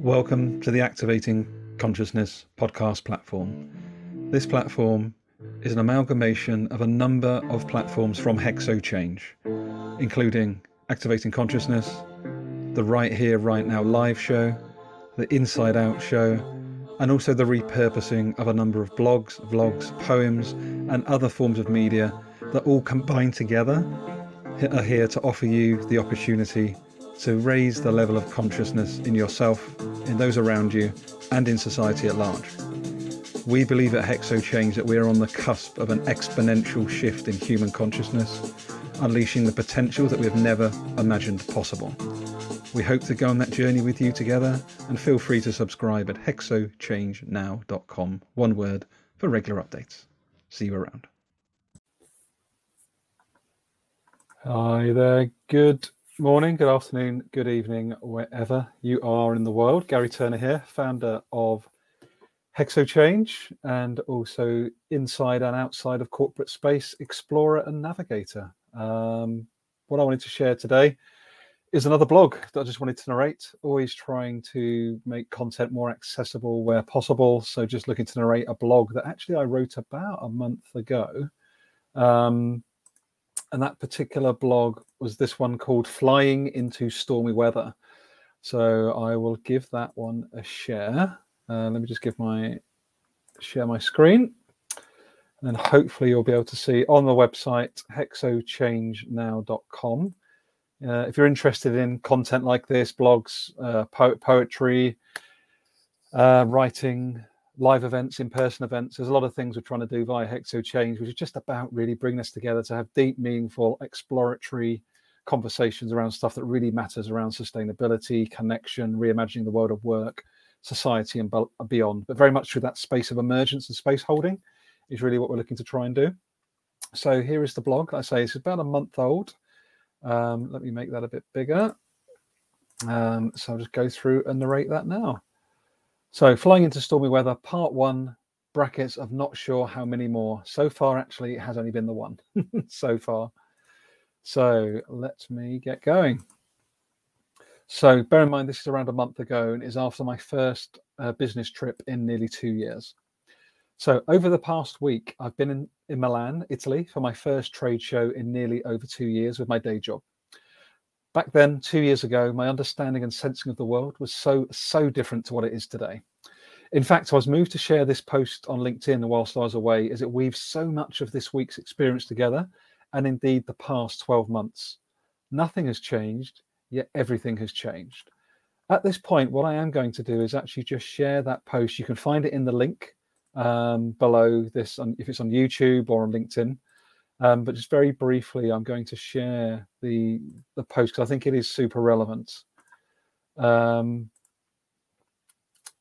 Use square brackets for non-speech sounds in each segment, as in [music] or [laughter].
Welcome to the Activating Consciousness podcast platform. This platform is an amalgamation of a number of platforms from Hexo Change, including Activating Consciousness, the Right Here, Right Now live show, the Inside Out show, and also the repurposing of a number of blogs, vlogs, poems, and other forms of media that all combine together are here to offer you the opportunity to raise the level of consciousness in yourself, in those around you, and in society at large. We believe at Hexo Change that we are on the cusp of an exponential shift in human consciousness, unleashing the potential that we have never imagined possible. We hope to go on that journey with you together and feel free to subscribe at hexochangenow.com, one word, for regular updates. See you around. Hi there. Good morning, good afternoon, good evening, wherever you are in the world. Gary Turner here, founder of Hexo Change and also inside and outside of corporate space explorer and navigator. Um, what I wanted to share today is another blog that I just wanted to narrate. Always trying to make content more accessible where possible. So, just looking to narrate a blog that actually I wrote about a month ago. Um, and that particular blog was this one called Flying into Stormy Weather. So, I will give that one a share. Uh, let me just give my share my screen. And then hopefully you'll be able to see on the website hexochangenow.com. Uh, if you're interested in content like this, blogs, uh, po- poetry, uh, writing, live events, in person events, there's a lot of things we're trying to do via Hexo Change, which is just about really bringing us together to have deep, meaningful, exploratory conversations around stuff that really matters around sustainability, connection, reimagining the world of work, society and beyond, but very much through that space of emergence and space holding is really what we're looking to try and do. So here is the blog. I say it's about a month old. Um, let me make that a bit bigger. Um, so I'll just go through and narrate that now. So flying into stormy weather, part one, brackets of not sure how many more. So far, actually, it has only been the one [laughs] so far. So let me get going. So bear in mind, this is around a month ago and is after my first uh, business trip in nearly two years. So over the past week, I've been in, in Milan, Italy, for my first trade show in nearly over two years with my day job. Back then, two years ago, my understanding and sensing of the world was so, so different to what it is today. In fact, I was moved to share this post on LinkedIn whilst I was away, as it weaves so much of this week's experience together, and indeed the past 12 months. Nothing has changed, yet everything has changed. At this point, what I am going to do is actually just share that post. You can find it in the link um, below this, on, if it's on YouTube or on LinkedIn. Um, but just very briefly, I'm going to share the the post because I think it is super relevant. Um,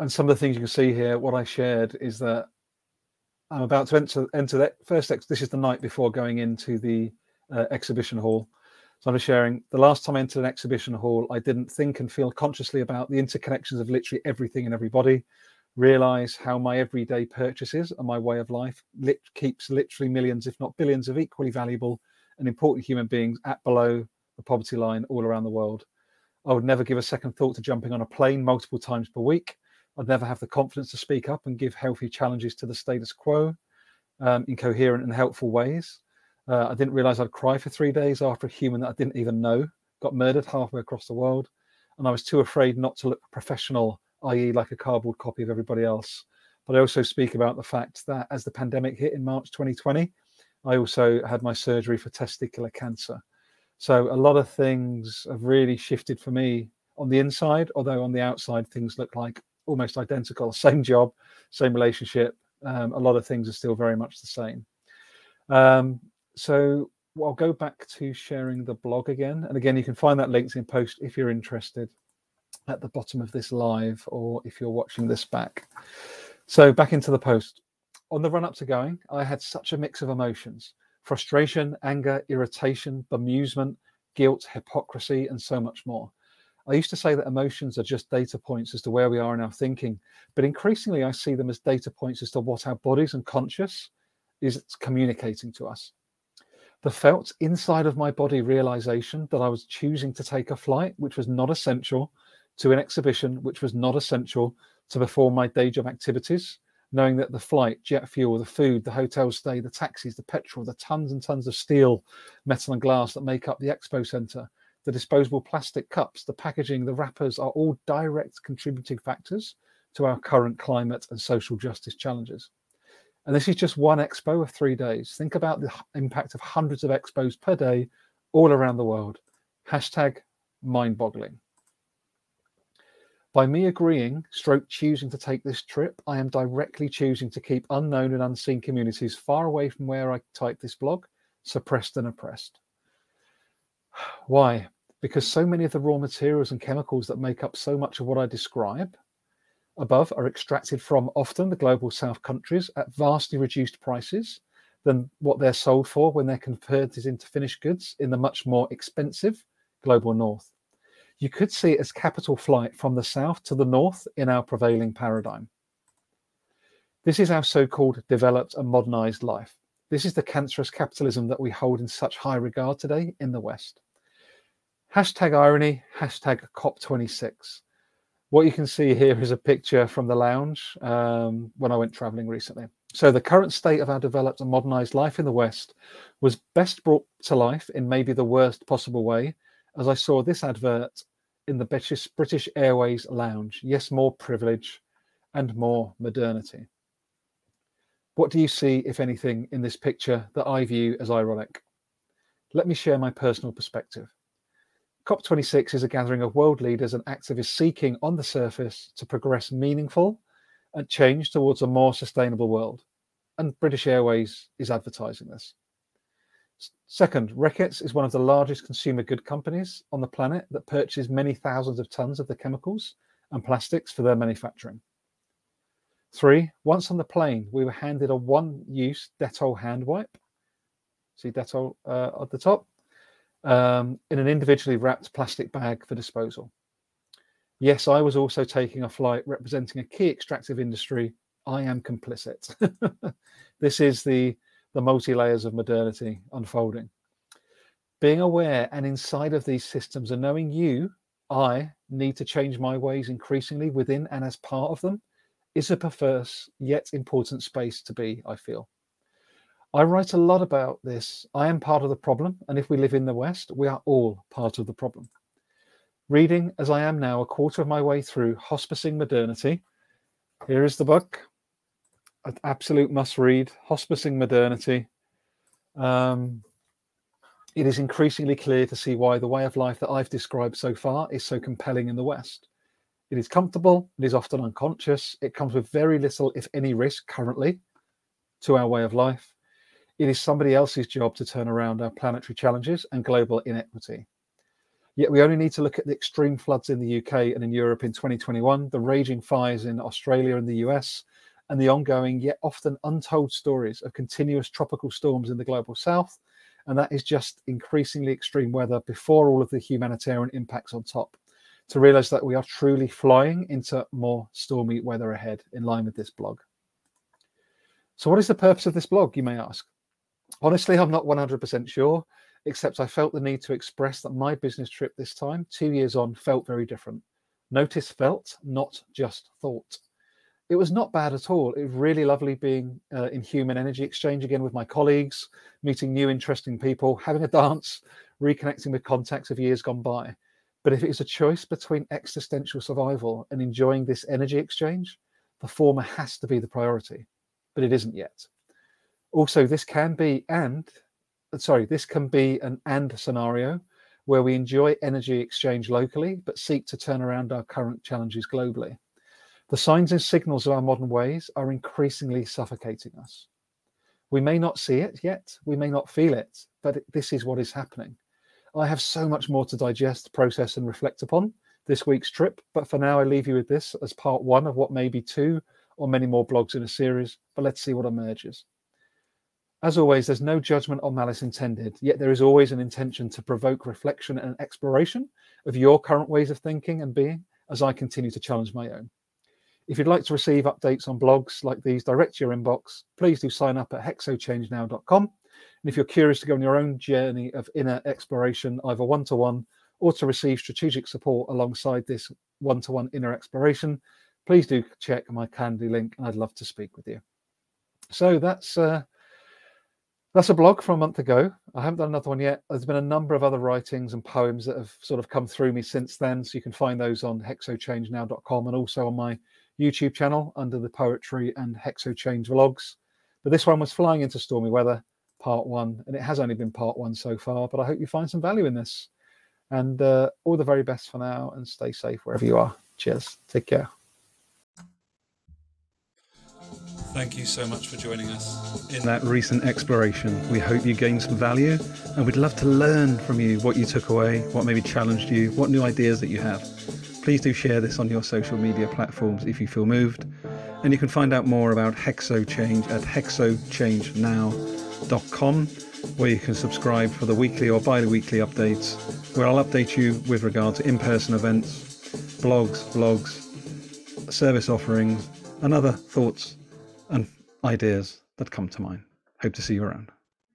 and some of the things you can see here, what I shared is that I'm about to enter enter that first. Ex- this is the night before going into the uh, exhibition hall. So I'm sharing the last time I entered an exhibition hall, I didn't think and feel consciously about the interconnections of literally everything and everybody. Realize how my everyday purchases and my way of life lit- keeps literally millions, if not billions, of equally valuable and important human beings at below the poverty line all around the world. I would never give a second thought to jumping on a plane multiple times per week. I'd never have the confidence to speak up and give healthy challenges to the status quo um, in coherent and helpful ways. Uh, I didn't realize I'd cry for three days after a human that I didn't even know got murdered halfway across the world. And I was too afraid not to look professional, i.e., like a cardboard copy of everybody else. But I also speak about the fact that as the pandemic hit in March 2020, I also had my surgery for testicular cancer. So a lot of things have really shifted for me on the inside, although on the outside, things look like almost identical. [laughs] Same job, same relationship. Um, a lot of things are still very much the same. Um, so I'll go back to sharing the blog again. And again, you can find that LinkedIn post if you're interested at the bottom of this live or if you're watching this back. So back into the post. On the run up to going, I had such a mix of emotions frustration, anger, irritation, bemusement, guilt, hypocrisy, and so much more. I used to say that emotions are just data points as to where we are in our thinking, but increasingly I see them as data points as to what our bodies and conscious is communicating to us the felt inside of my body realization that I was choosing to take a flight, which was not essential to an exhibition which was not essential to perform my day job activities, knowing that the flight, jet fuel, the food, the hotel stay, the taxis, the petrol, the tons and tons of steel, metal, and glass that make up the expo centre, the disposable plastic cups, the packaging, the wrappers are all direct contributing factors to our current climate and social justice challenges. And this is just one expo of three days. Think about the impact of hundreds of expos per day all around the world. Hashtag mind boggling. By me agreeing, stroke choosing to take this trip, I am directly choosing to keep unknown and unseen communities far away from where I type this blog, suppressed and oppressed. [sighs] Why? Because so many of the raw materials and chemicals that make up so much of what I describe above are extracted from often the global south countries at vastly reduced prices than what they're sold for when they're converted into finished goods in the much more expensive global north. You could see it as capital flight from the south to the north in our prevailing paradigm. This is our so called developed and modernized life. This is the cancerous capitalism that we hold in such high regard today in the West. Hashtag irony, hashtag COP26 what you can see here is a picture from the lounge um, when I went traveling recently. So, the current state of our developed and modernized life in the West was best brought to life in maybe the worst possible way as I saw this advert in the British, British Airways lounge. Yes, more privilege and more modernity. What do you see, if anything, in this picture that I view as ironic? Let me share my personal perspective. COP26 is a gathering of world leaders and activists seeking, on the surface, to progress meaningful and change towards a more sustainable world. And British Airways is advertising this. Second, Reckitt is one of the largest consumer good companies on the planet that purchases many thousands of tons of the chemicals and plastics for their manufacturing. Three, once on the plane, we were handed a one use Dettol hand wipe. See Dettol uh, at the top? um, in an individually wrapped plastic bag for disposal. Yes, I was also taking a flight representing a key extractive industry. I am complicit. [laughs] this is the, the multi layers of modernity unfolding. Being aware and inside of these systems and knowing you, I need to change my ways increasingly within and as part of them is a perverse yet important space to be, I feel. I write a lot about this. I am part of the problem, and if we live in the West, we are all part of the problem. Reading, as I am now, a quarter of my way through Hospicing Modernity, here is the book. An absolute must read Hospicing Modernity. Um, it is increasingly clear to see why the way of life that I've described so far is so compelling in the West. It is comfortable, it is often unconscious, it comes with very little, if any, risk currently to our way of life. It is somebody else's job to turn around our planetary challenges and global inequity. Yet we only need to look at the extreme floods in the UK and in Europe in 2021, the raging fires in Australia and the US, and the ongoing yet often untold stories of continuous tropical storms in the global south. And that is just increasingly extreme weather before all of the humanitarian impacts on top. To realize that we are truly flying into more stormy weather ahead in line with this blog. So, what is the purpose of this blog, you may ask? Honestly, I'm not 100% sure, except I felt the need to express that my business trip this time, two years on, felt very different. Notice felt, not just thought. It was not bad at all. It was really lovely being uh, in human energy exchange again with my colleagues, meeting new interesting people, having a dance, reconnecting with contacts of years gone by. But if it is a choice between existential survival and enjoying this energy exchange, the former has to be the priority. But it isn't yet. Also, this can be and sorry, this can be an and scenario where we enjoy energy exchange locally but seek to turn around our current challenges globally. The signs and signals of our modern ways are increasingly suffocating us. We may not see it yet, we may not feel it, but this is what is happening. I have so much more to digest, process, and reflect upon this week's trip, but for now, I leave you with this as part one of what may be two or many more blogs in a series, but let's see what emerges. As always, there's no judgment or malice intended, yet there is always an intention to provoke reflection and exploration of your current ways of thinking and being as I continue to challenge my own. If you'd like to receive updates on blogs like these direct to your inbox, please do sign up at hexochangenow.com. And if you're curious to go on your own journey of inner exploration, either one to one or to receive strategic support alongside this one-to-one inner exploration, please do check my Calendly link, and I'd love to speak with you. So that's uh, that's a blog from a month ago. I haven't done another one yet. There's been a number of other writings and poems that have sort of come through me since then. So you can find those on hexochangenow.com and also on my YouTube channel under the poetry and hexochange vlogs. But this one was flying into stormy weather, part one, and it has only been part one so far. But I hope you find some value in this. And uh, all the very best for now, and stay safe wherever you are. Cheers. Take care. Thank you so much for joining us in that recent exploration. We hope you gained some value and we'd love to learn from you what you took away, what maybe challenged you, what new ideas that you have. Please do share this on your social media platforms if you feel moved. And you can find out more about Hexo Change at hexochangenow.com, where you can subscribe for the weekly or bi weekly updates, where I'll update you with regard to in person events, blogs, vlogs, service offerings, and other thoughts and ideas that come to mind. Hope to see you around.